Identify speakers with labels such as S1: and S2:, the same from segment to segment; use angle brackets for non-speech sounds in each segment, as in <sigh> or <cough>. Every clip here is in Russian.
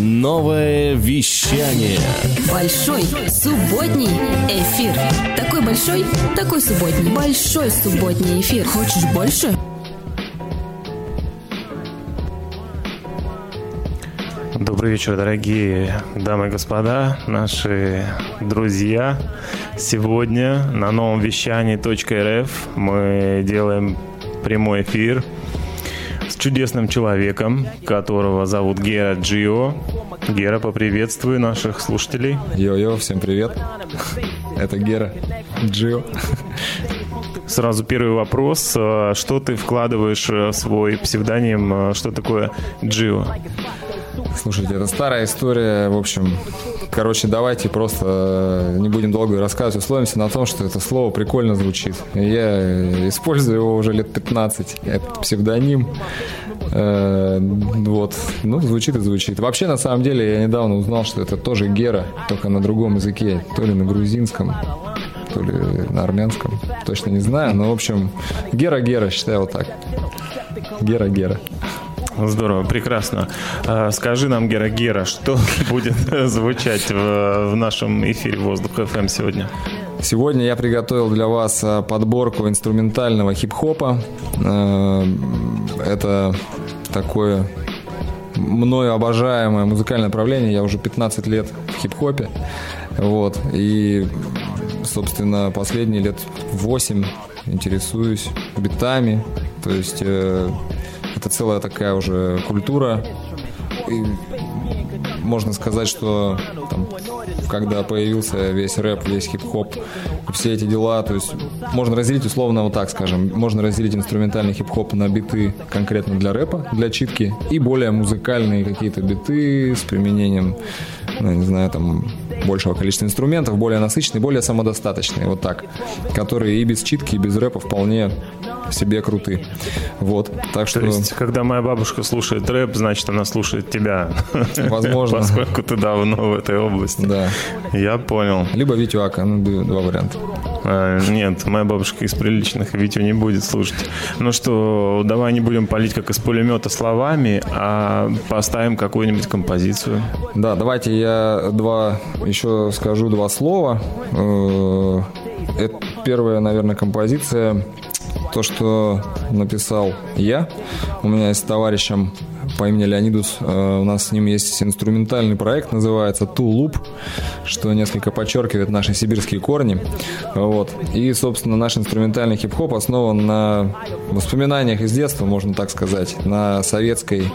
S1: Новое вещание.
S2: Большой субботний эфир. Такой большой, такой субботний. Большой субботний эфир. Хочешь больше?
S3: Добрый вечер, дорогие дамы и господа, наши друзья. Сегодня на новом вещании .рф мы делаем прямой эфир чудесным человеком, которого зовут Гера Джио. Гера, поприветствуй наших слушателей.
S4: Йо-йо, всем привет. Это Гера Джио.
S3: Сразу первый вопрос. Что ты вкладываешь в свой псевдоним? Что такое Джио?
S4: Слушайте, это старая история, в общем. Короче, давайте просто не будем долго рассказывать, условимся на том, что это слово прикольно звучит. Я использую его уже лет 15. Это псевдоним. Э, вот, ну, звучит и звучит. Вообще, на самом деле, я недавно узнал, что это тоже Гера, только на другом языке, то ли на грузинском, то ли на армянском, точно не знаю, но, в общем, Гера-Гера, считаю вот так. Гера-Гера.
S3: Здорово, прекрасно. А, скажи нам, Гера Гера, что <laughs> будет <laughs> звучать в, в нашем эфире Воздух FM сегодня?
S4: Сегодня я приготовил для вас а, подборку инструментального хип-хопа. А, это такое мною обожаемое музыкальное направление. Я уже 15 лет в хип-хопе. Вот. И, собственно, последние лет 8 интересуюсь битами. То есть э, это целая такая уже культура. И можно сказать, что там, когда появился весь рэп, весь хип-хоп, все эти дела, то есть можно разделить условно вот так, скажем, можно разделить инструментальный хип-хоп на биты конкретно для рэпа, для читки, и более музыкальные какие-то биты с применением, ну, не знаю, там большего количества инструментов, более насыщенные, более самодостаточные, вот так, которые и без читки, и без рэпа вполне себе круты. Вот, так что...
S3: То есть, когда моя бабушка слушает рэп, значит, она слушает тебя.
S4: Возможно. <laughs>
S3: Поскольку ты давно в этой области.
S4: Да.
S3: Я понял.
S4: Либо Витю Ака, ну, два варианта.
S3: А, нет, моя бабушка из приличных, Витю не будет слушать. Ну что, давай не будем палить как из пулемета словами, а поставим какую-нибудь композицию.
S4: Да, давайте я два еще скажу два слова. Э, это первая, наверное, композиция то, что написал я. У меня есть товарищем по имени Леонидус. Э, у нас с ним есть инструментальный проект, называется Тулуп, что несколько подчеркивает наши сибирские корни. Вот. И, собственно, наш инструментальный хип-хоп основан на воспоминаниях из детства, можно так сказать, на советской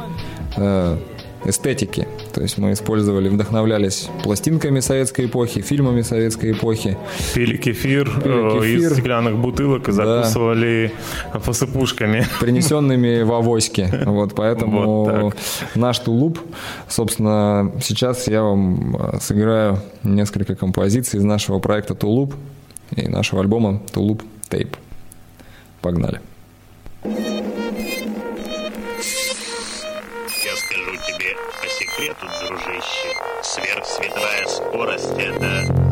S4: э, эстетики. То есть мы использовали, вдохновлялись пластинками советской эпохи, фильмами советской эпохи.
S3: Пили кефир, Пили э, кефир. из стеклянных бутылок и закусывали да. посыпушками.
S4: Принесенными в авоське. Вот, поэтому <laughs> вот наш тулуп, собственно, сейчас я вам э, сыграю несколько композиций из нашего проекта Тулуп и нашего альбома Тулуп Тейп. Погнали.
S5: Секрету, дружище. Сверхсветовая скорость — это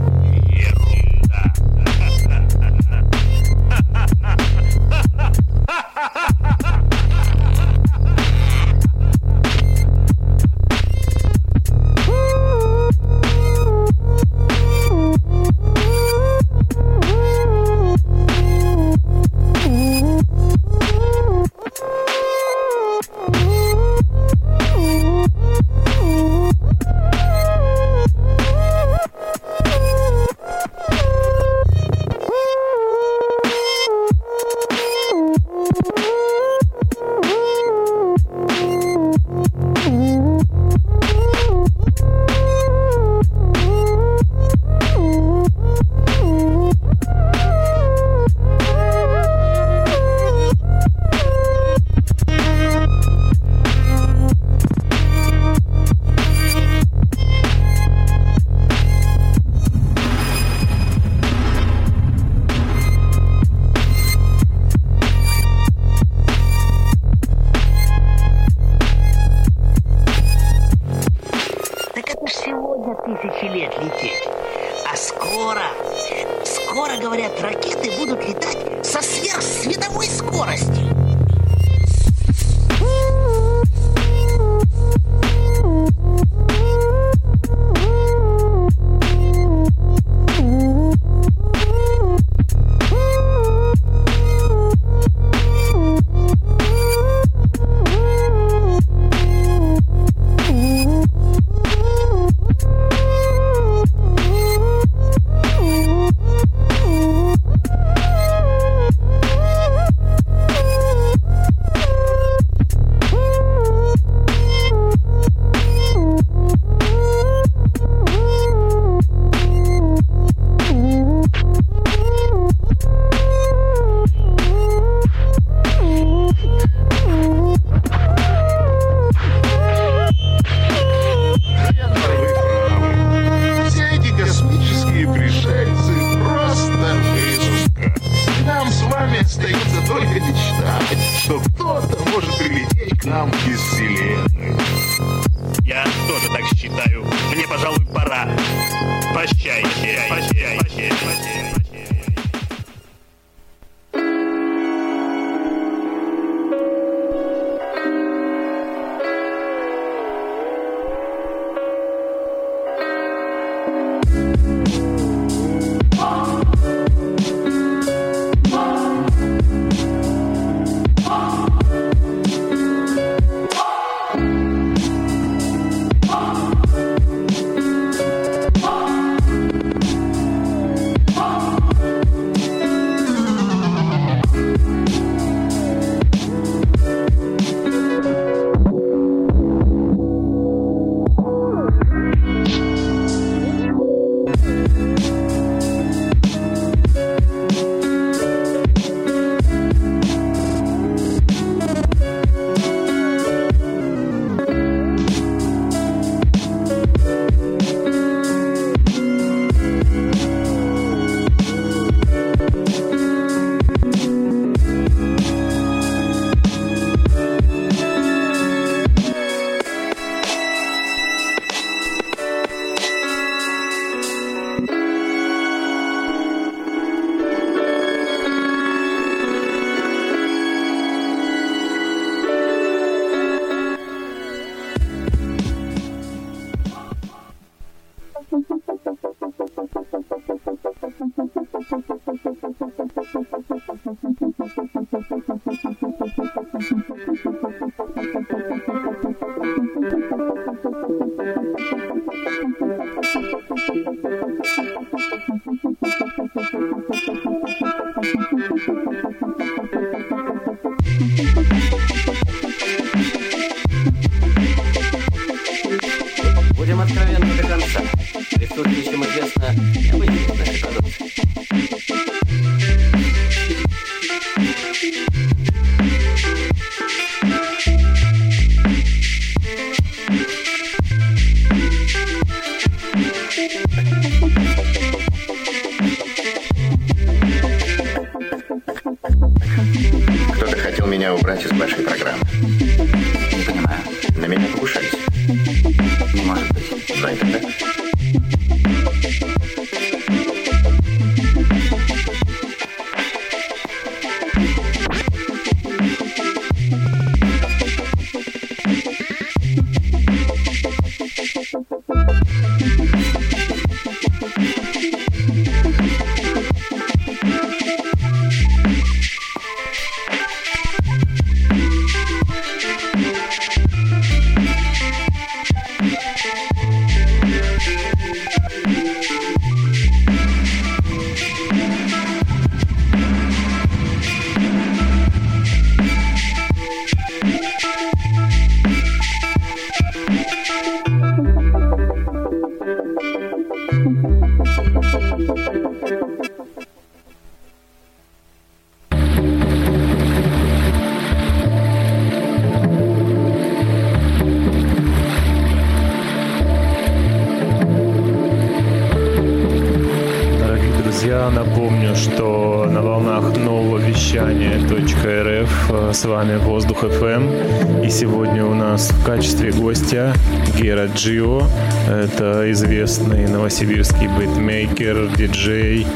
S3: вами Воздух FM. И сегодня у нас в качестве гостя Гера Джио. Это известный новосибирский битмейкер, диджей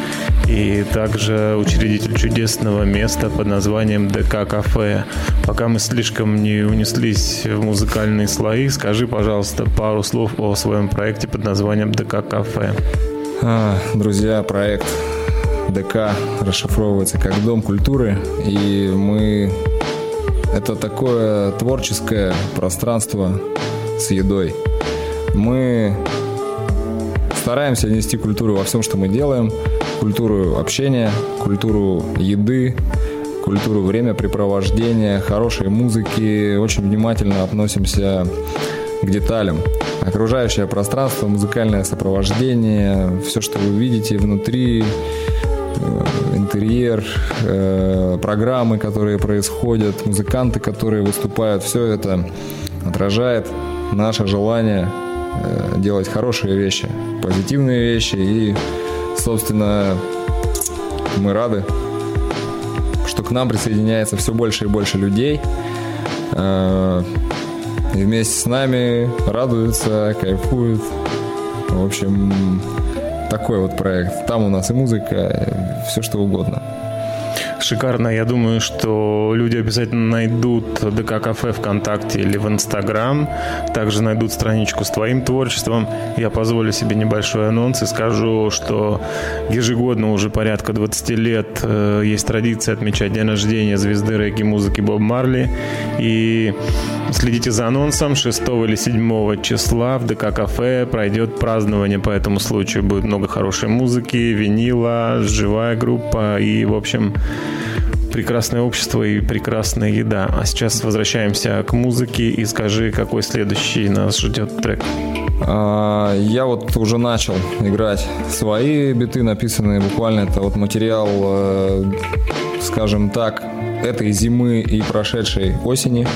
S3: и также учредитель чудесного места под названием ДК Кафе. Пока мы слишком не унеслись в музыкальные слои, скажи, пожалуйста, пару слов о своем проекте под названием ДК Кафе.
S4: А, Друзья, проект ДК расшифровывается как Дом культуры, и мы... Это такое творческое пространство с едой. Мы стараемся нести культуру во всем, что мы делаем. Культуру общения, культуру еды, культуру времяпрепровождения, хорошей музыки. Очень внимательно относимся к деталям. Окружающее пространство, музыкальное сопровождение, все, что вы видите внутри, э, интерьер, э, программы, которые происходят, музыканты, которые выступают, все это отражает наше желание э, делать хорошие вещи, позитивные вещи и, собственно, мы рады, что к нам присоединяется все больше и больше людей. Э, и вместе с нами радуются, кайфуют. В общем, такой вот проект. Там у нас и музыка, все что угодно.
S3: Шикарно. Я думаю, что люди обязательно найдут ДК Кафе ВКонтакте или в Инстаграм. Также найдут страничку с твоим творчеством. Я позволю себе небольшой анонс и скажу, что ежегодно уже порядка 20 лет э, есть традиция отмечать день рождения звезды регги-музыки Боб Марли. И следите за анонсом. 6 или 7 числа в ДК Кафе пройдет празднование по этому случаю. Будет много хорошей музыки, винила, живая группа и, в общем, прекрасное общество и прекрасная еда. А сейчас возвращаемся к музыке и скажи, какой следующий нас ждет трек.
S4: А, я вот уже начал играть свои биты, написанные буквально это вот материал, э, скажем так, этой зимы и прошедшей осени.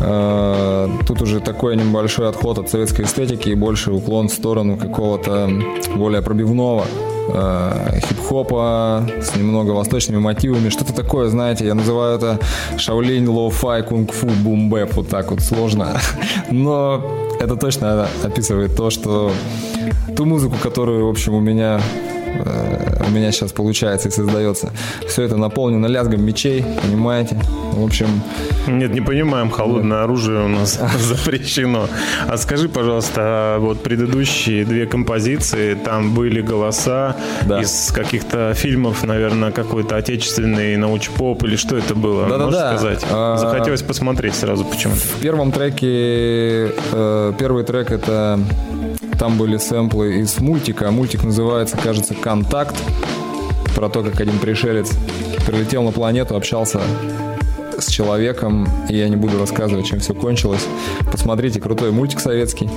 S4: А, тут уже такой небольшой отход от советской эстетики и больше уклон в сторону какого-то более пробивного э, хип-хопа с немного восточными мотивами. Что-то такое, знаете, я называю это шаолинь, lo-fi, кунг-фу, boom bap. Вот так вот сложно. <laughs> Но это точно описывает то, что ту музыку, которую, в общем, у меня Э, у меня сейчас получается и создается. Все это наполнено лязгом мечей, понимаете? В общем...
S3: Нет, не понимаем, холодное оружие у нас <laughs> запрещено. А скажи, пожалуйста, вот предыдущие две композиции, там были голоса да. из каких-то фильмов, наверное, какой-то отечественный научпоп или что это было? Да, Можешь да, да. сказать? А... Захотелось посмотреть сразу почему-то.
S4: В первом треке, э, первый трек это там были сэмплы из мультика. Мультик называется, кажется, «Контакт». Про то, как один пришелец прилетел на планету, общался с человеком, и я не буду рассказывать, чем все кончилось. Посмотрите, крутой мультик советский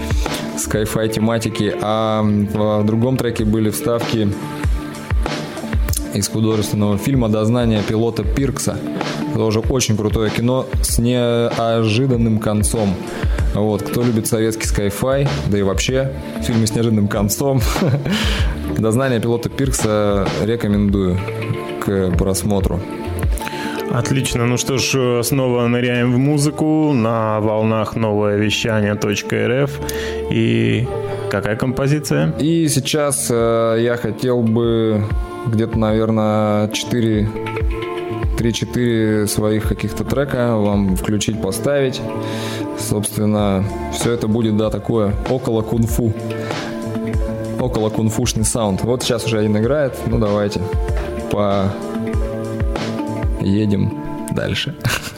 S4: с кайфай тематики. А в другом треке были вставки из художественного фильма «Дознание пилота Пиркса». Тоже очень крутое кино с неожиданным концом. Вот, кто любит советский скайфай, да и вообще фильмы с неожиданным концом, <laughs> «Дознание пилота Пиркса» рекомендую к просмотру.
S3: Отлично. Ну что ж, снова ныряем в музыку на волнах новое вещание .рф. И какая композиция?
S4: И сейчас э, я хотел бы где-то, наверное, 4 3-4 своих каких-то трека вам включить, поставить. Собственно, все это будет, да, такое около кунг-фу. Около кунг-фушный саунд. Вот сейчас уже один играет. Ну, давайте поедем дальше. <laughs>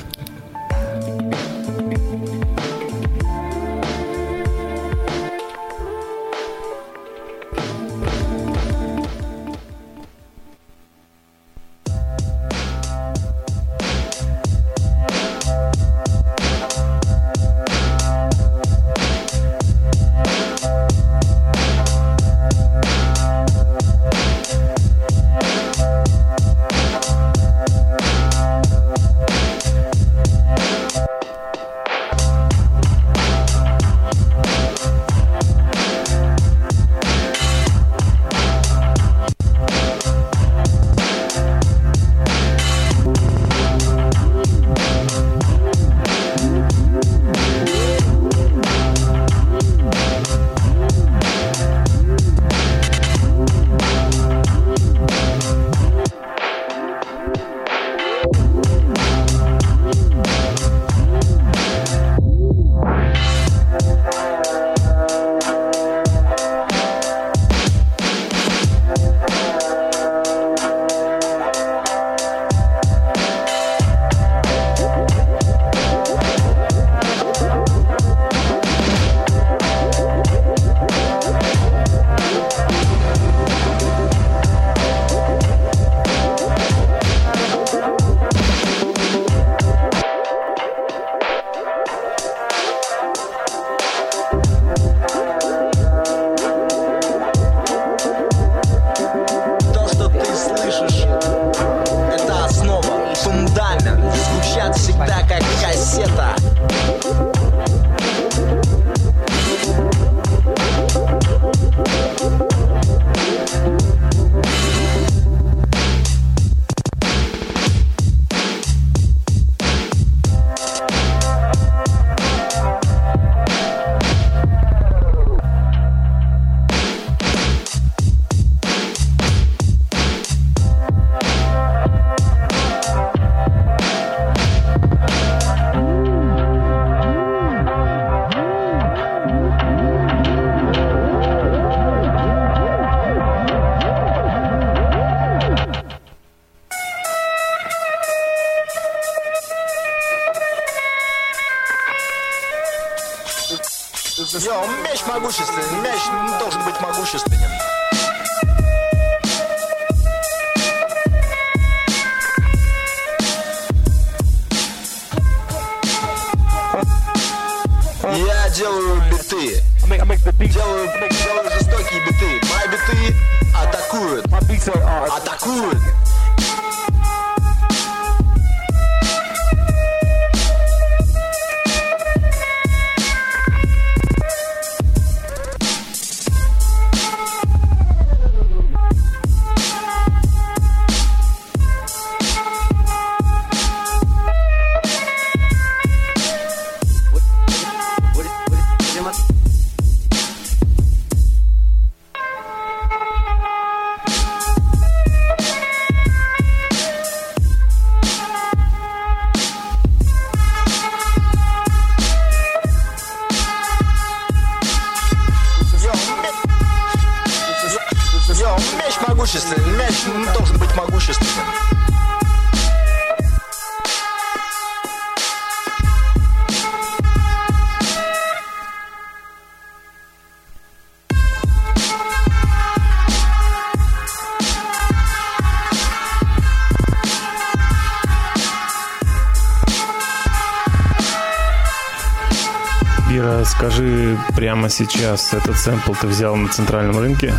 S3: прямо сейчас, этот сэмпл ты взял на центральном рынке?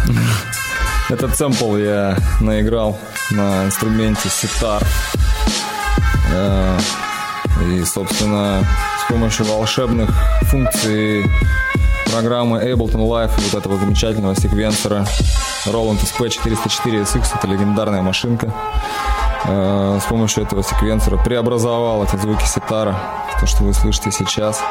S4: Этот сэмпл я наиграл на инструменте ситар. Э, И, собственно, с помощью волшебных функций программы Ableton Live вот этого замечательного секвенсора Roland SP404SX, это легендарная машинка. Э, С помощью этого секвенсора преобразовал эти звуки ситара, то, что вы слышите сейчас.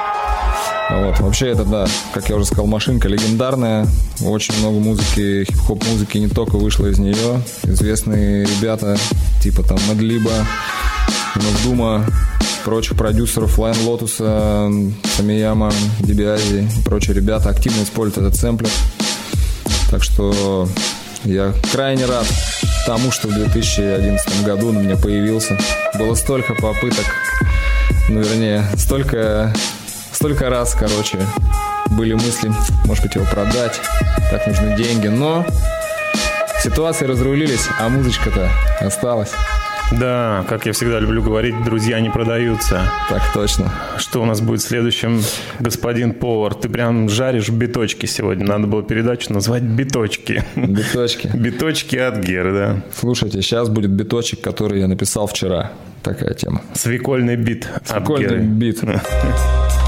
S4: Вот. Вообще это, да, как я уже сказал, машинка легендарная. Очень много музыки, хип-хоп музыки не только вышло из нее. Известные ребята, типа там Madlib а, Doom а, прочих продюсеров Flying Lotus а, Samiyam а, Dibiase и прочие ребята активно используют этот сэмплер. Так что я крайне рад тому, что в 2011 году он у меня появился. Было столько попыток, ну, вернее, столько, столько раз, короче, были мысли, может быть, его продать, так нужны деньги, но ситуации разрулились, а музычка-то осталась.
S3: Да, как я всегда люблю говорить, друзья не продаются.
S4: Так точно.
S3: Что у нас будет следующим, господин повар? Ты прям жаришь биточки сегодня. Надо было передачу назвать «Биточки».
S4: Биточки. <laughs>
S3: Биточки от Геры, да.
S4: Слушайте, сейчас будет биточек, который я написал вчера. Такая тема.
S3: Свекольный бит от
S4: Прикольный
S3: Геры.
S4: бит. <laughs>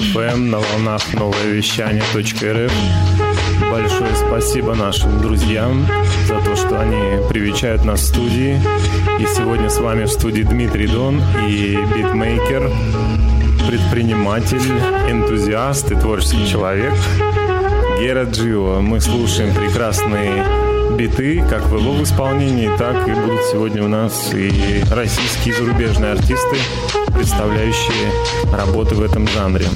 S3: ФМ на волнах новое вещание .рф. Большое спасибо нашим друзьям за то, что они привечают нас в студии. И сегодня с вами в студии Дмитрий Дон и битмейкер, предприниматель, энтузиаст и творческий человек Гера Джио. Мы слушаем прекрасные биты, как в его исполнении, так и будут сегодня у нас и российские и зарубежные артисты, представляющие работы в этом жанре.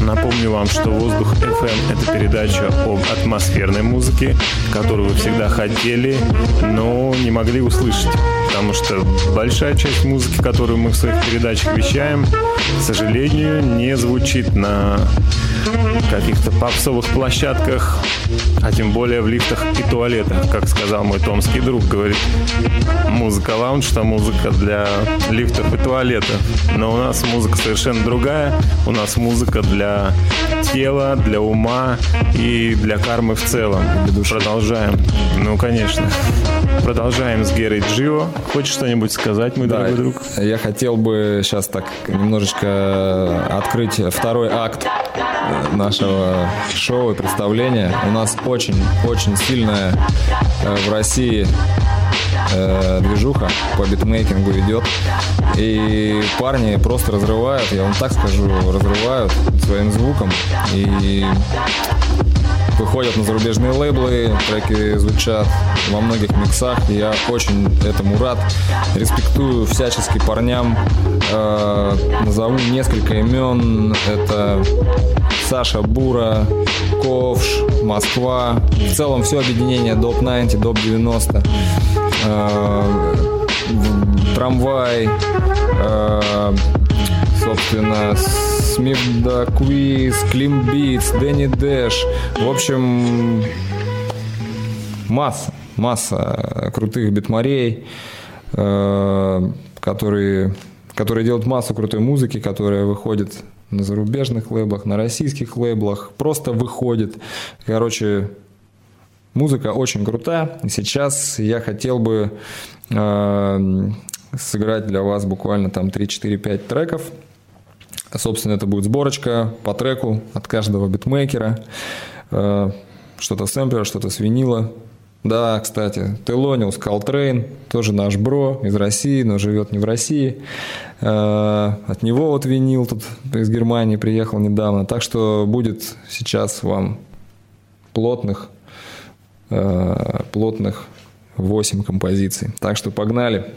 S3: Напомню вам, что «Воздух FM» — это передача об атмосферной музыке, которую вы всегда хотели, но не могли услышать. Потому что большая часть музыки, которую мы в своих передачах вещаем, к сожалению, не звучит на каких-то попсовых площадках, а тем более в лифтах и туалетах. Как сказал мой томский друг, говорит, музыка лаунж, это музыка для лифтов и туалетов. Но у нас музыка совершенно другая. У нас музыка для тела, для ума и для кармы в целом. Продолжаем. Ну, конечно. Продолжаем с Герой Джио. Хочешь что-нибудь сказать, мой
S4: Да,
S3: дорогой друг?
S4: Я хотел бы сейчас так немножечко открыть второй акт нашего шоу и представления. У нас очень-очень сильная э, в России э, движуха по битмейкингу идет. И парни просто разрывают, я вам так скажу, разрывают своим звуком. И выходят на зарубежные лейблы, треки звучат во многих миксах. Я очень этому рад. Респектую всячески парням. Э, назову несколько имен. Это Саша Бура, Ковш, Москва. В целом все объединение Dope 90, Dope 90. Э, Трамвай. э, собственно, Смит да Квиз, Klim Beats, Дэнни Дэш. В общем, масса, масса крутых битмарей, э, которые, которые делают массу крутой музыки, которая выходит на зарубежных лейблах, на российских лейблах, просто выходит. Короче, музыка очень крутая. И сейчас я хотел бы э, сыграть для вас буквально там 3-4-5 треков. Собственно, это будет сборочка по треку от каждого битмейкера. Э, Что-то сэмплера, что-то с винила. Да, кстати, Телониус Колтрейн, тоже наш бро из России, но живет не в России. Э, От него вот винил тут из Германии приехал недавно. Так что будет сейчас вам плотных, э, плотных 8 композиций. Так что погнали.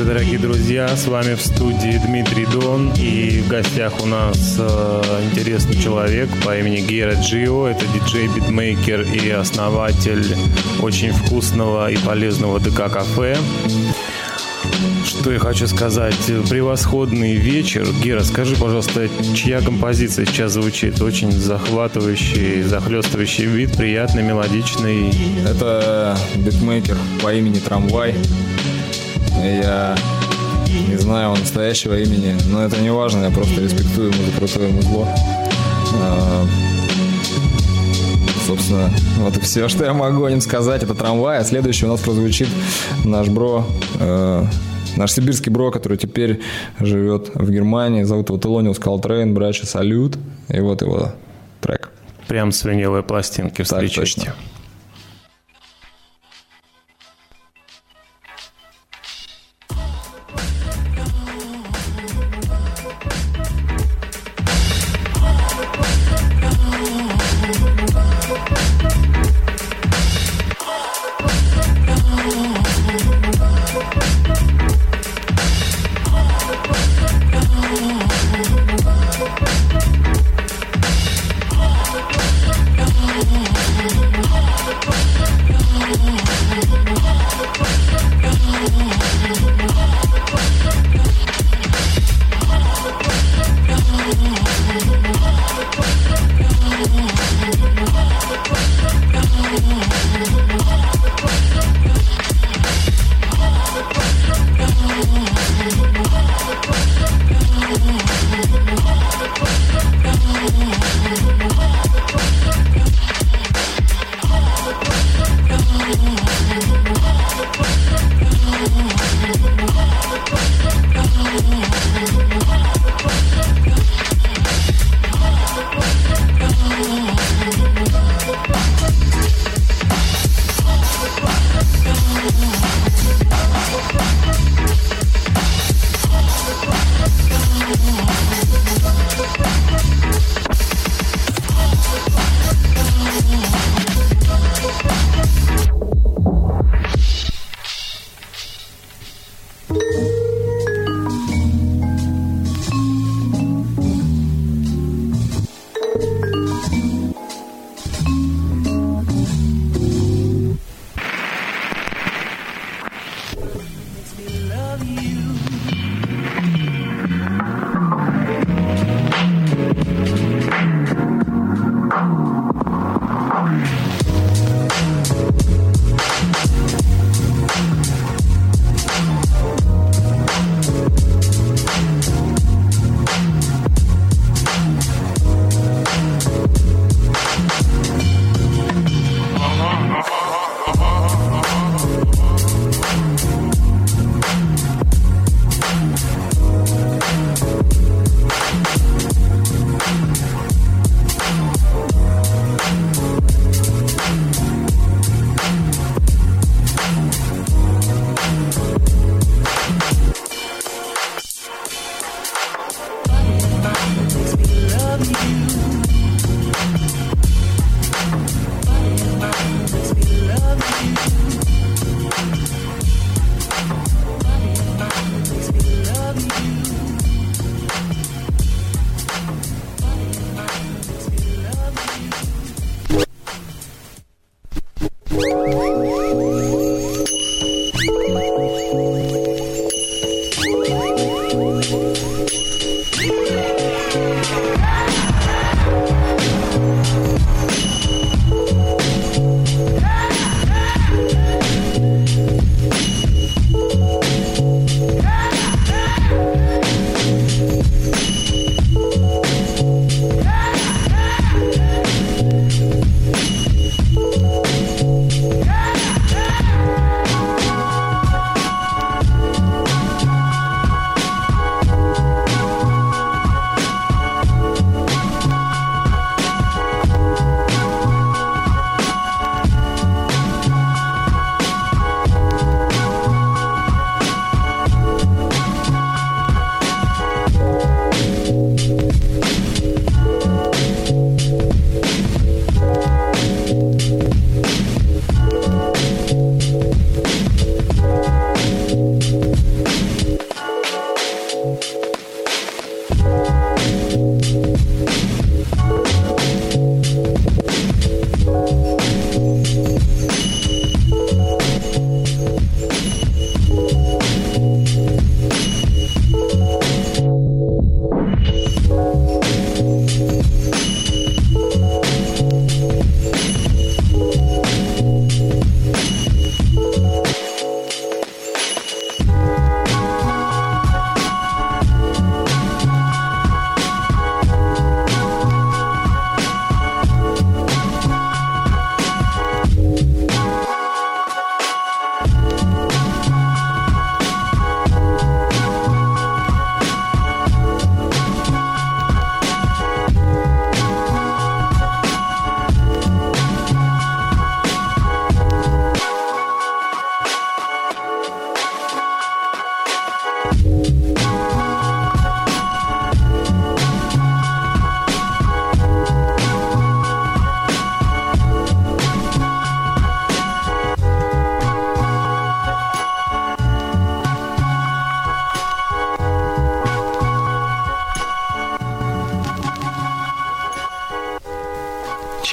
S3: Вечер, дорогие друзья. С вами в студии Дмитрий Дон. И в гостях у нас э, интересный человек по имени Гера Джио. Это диджей, битмейкер и основатель очень вкусного и полезного ДК Кафе. Что я хочу сказать? Превосходный вечер. Гера, скажи, пожалуйста, чья композиция сейчас звучит? Очень захватывающий, захлестывающий бит, приятный, мелодичный.
S4: Это битмейкер по имени Трамвай. Я не знаю его настоящего имени, но это не важно, я просто респектую ему за крутое музло. А, Собственно, вот и все, что я могу о нем сказать. Это трамвай, а следующий у нас прозвучит наш бро, э, наш сибирский бро, который теперь живет в Германии. Зовут его Thelonious Coltrane, братья Салют. И вот его трек.
S3: Прям с виниловой пластинки
S4: Так
S3: встречайте.
S4: точно.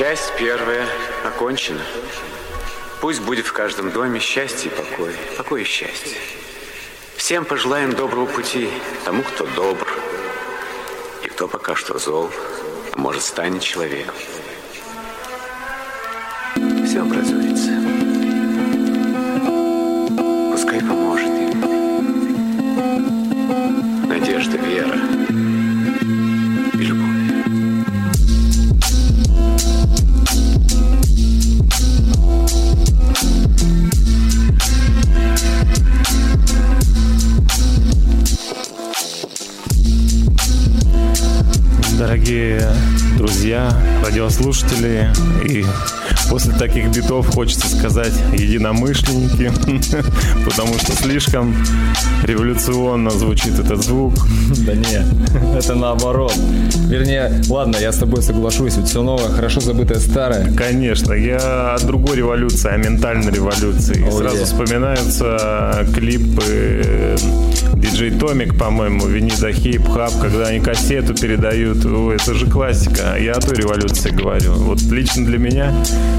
S6: Часть первая окончена. Пусть будет в каждом доме счастье и покой. Покой и счастье. Всем пожелаем доброго пути тому, кто добр, и кто пока что зол, а может станет человеком.
S3: Радиослушатели и после таких битов хочется сказать единомышленники, <laughs> потому что слишком революционно звучит этот звук.
S4: Да не, <laughs> это наоборот. Вернее, ладно, я с тобой соглашусь, ведь все новое, хорошо забытое старое.
S3: Конечно, я от другой революции, о ментальной революции. Сразу вспоминаются клипы диджей Томик, по-моему, Венида Хип Хап, когда они кассету передают. Ой, это же классика. Я о той революции говорю. Вот лично для меня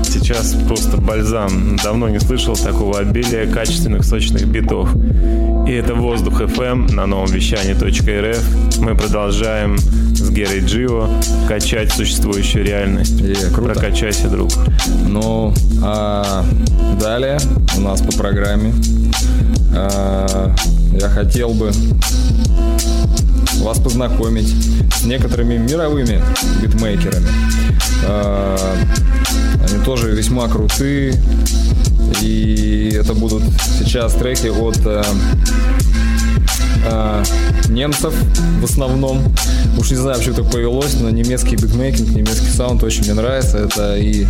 S3: сейчас просто бальзам. Давно не слышал такого обилия качественных, сочных битов. И это «Воздух FM на новом вещании .рф. Мы продолжаем с Герой Джио качать существующую реальность.
S4: Е, круто.
S3: Прокачайся, друг.
S4: Ну, а далее у нас по программе а, я хотел бы вас познакомить с некоторыми мировыми битмейкерами. А, Они тоже весьма крутые. И это будут сейчас треки от а, а, немцев в основном. Уж не знаю, почему так повелось, но немецкий битмейкинг, немецкий саунд очень мне нравится. Это и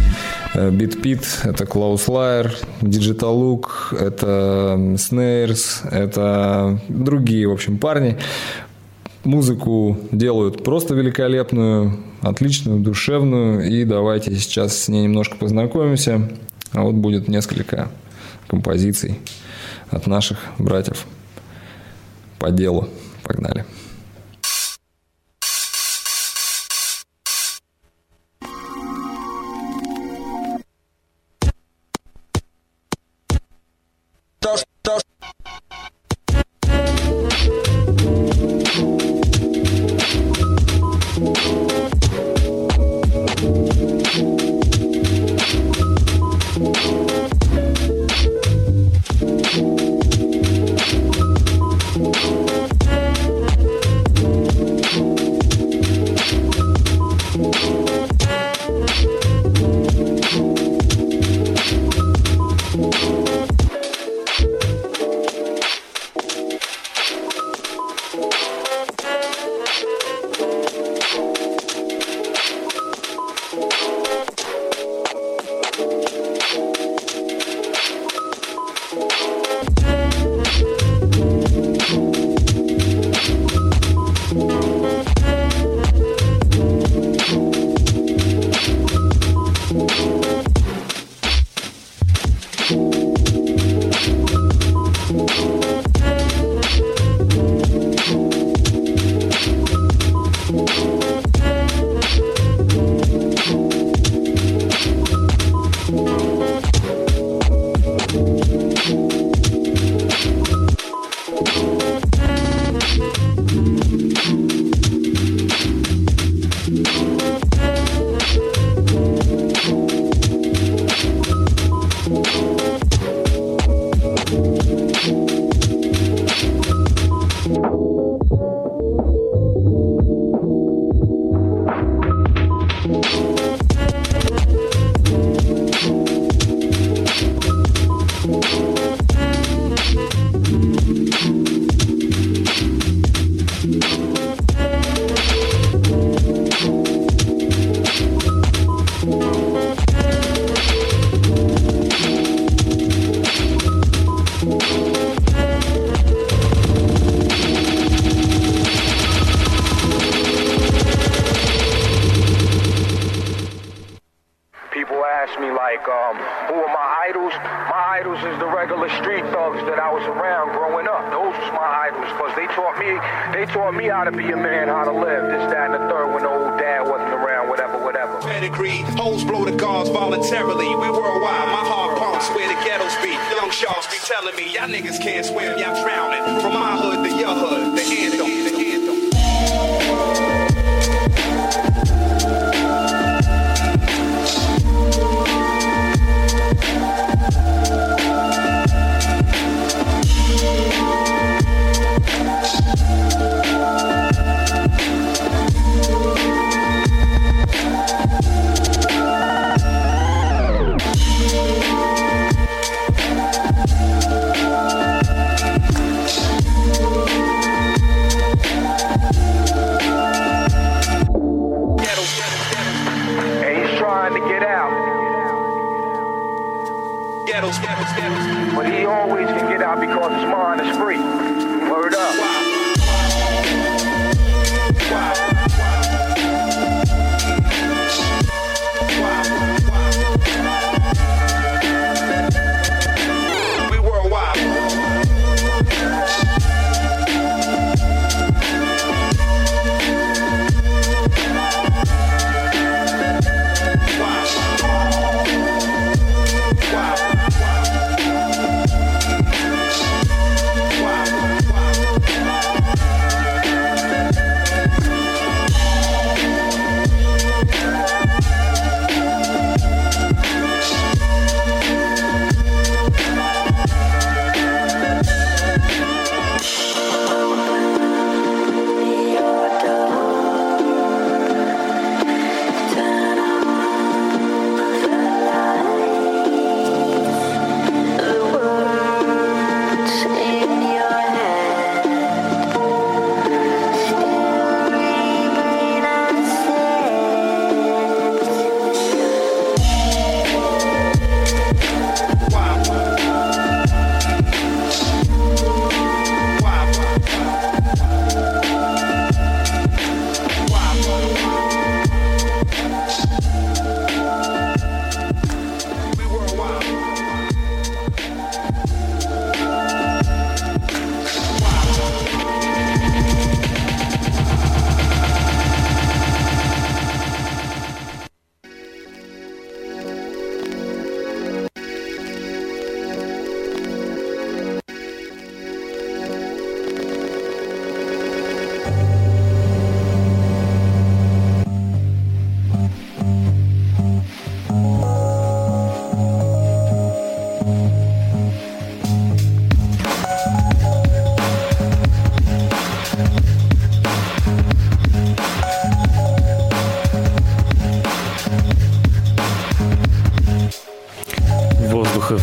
S4: Битпит, это Klaus Layer, Look, это Snares, это другие, в общем, парни. Музыку делают просто великолепную, отличную, душевную. И давайте сейчас с ней немножко познакомимся. А вот будет несколько композиций от наших братьев по делу. Погнали.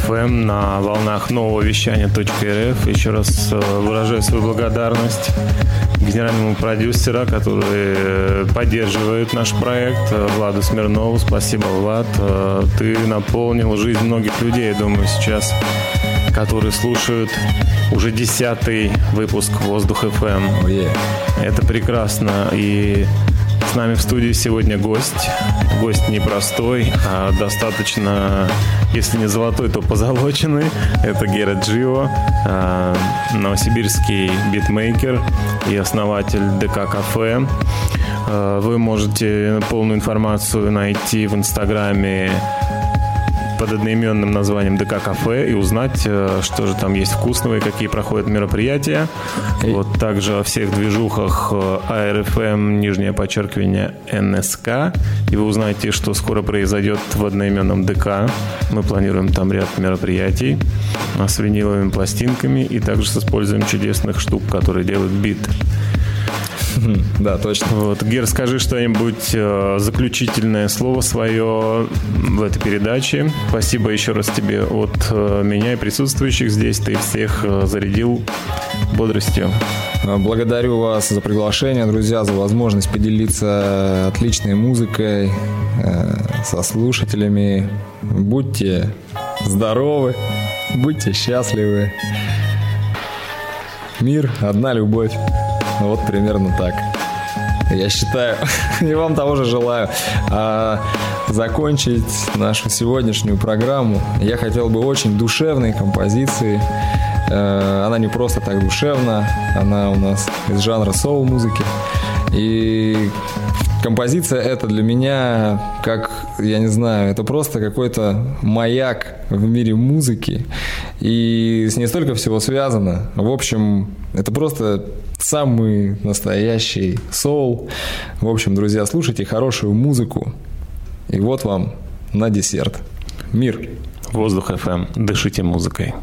S3: FM на волнах нового вещания .рф. Еще раз э, выражаю свою благодарность генеральному продюсеру, который э, поддерживает наш проект, э, Владу Смирнову. Спасибо, Влад. Ты наполнил жизнь многих людей, я думаю, сейчас, которые слушают уже десятый выпуск Воздух FM. Это прекрасно. И с нами в студии сегодня гость. Гость непростой, а достаточно, если не золотой, то позолоченный. Это Гера Джио, а, новосибирский битмейкер и основатель ДК Кафе. А, Вы можете полную информацию найти в инстаграме под одноименным названием ДК Кафе и узнать, э, что же там есть вкусного и какие проходят мероприятия. Вот также о всех движухах э, АРФМ, нижнее подчеркивание НСК. И вы узнаете, что скоро произойдет в одноименном ДК. Мы планируем там ряд мероприятий а, с виниловыми пластинками и также с использованием чудесных штук, которые делают бит. <laughs>
S4: Да, точно.
S3: Вот, Гер, скажи что-нибудь, э, заключительное слово свое в этой передаче. Спасибо еще раз тебе от э, меня и присутствующих здесь. Ты всех э, зарядил бодростью.
S4: Благодарю вас за приглашение, друзья, за возможность поделиться отличной музыкой со слушателями. Будьте здоровы, будьте счастливы. Мир, одна любовь. Вот примерно так. Я считаю, <laughs> и вам того же желаю. А закончить нашу сегодняшнюю программу я хотел бы очень душевной композиции Э, она не просто так душевна, она у нас из жанра соул-музыки. И композиция это для меня как, я не знаю, это просто какой-то маяк в мире музыки. И с ней столько всего связано. В общем, это просто самый настоящий соул. В общем, друзья, слушайте хорошую музыку. И вот вам на десерт. Мир.
S3: Воздух FM. Дышите музыкой.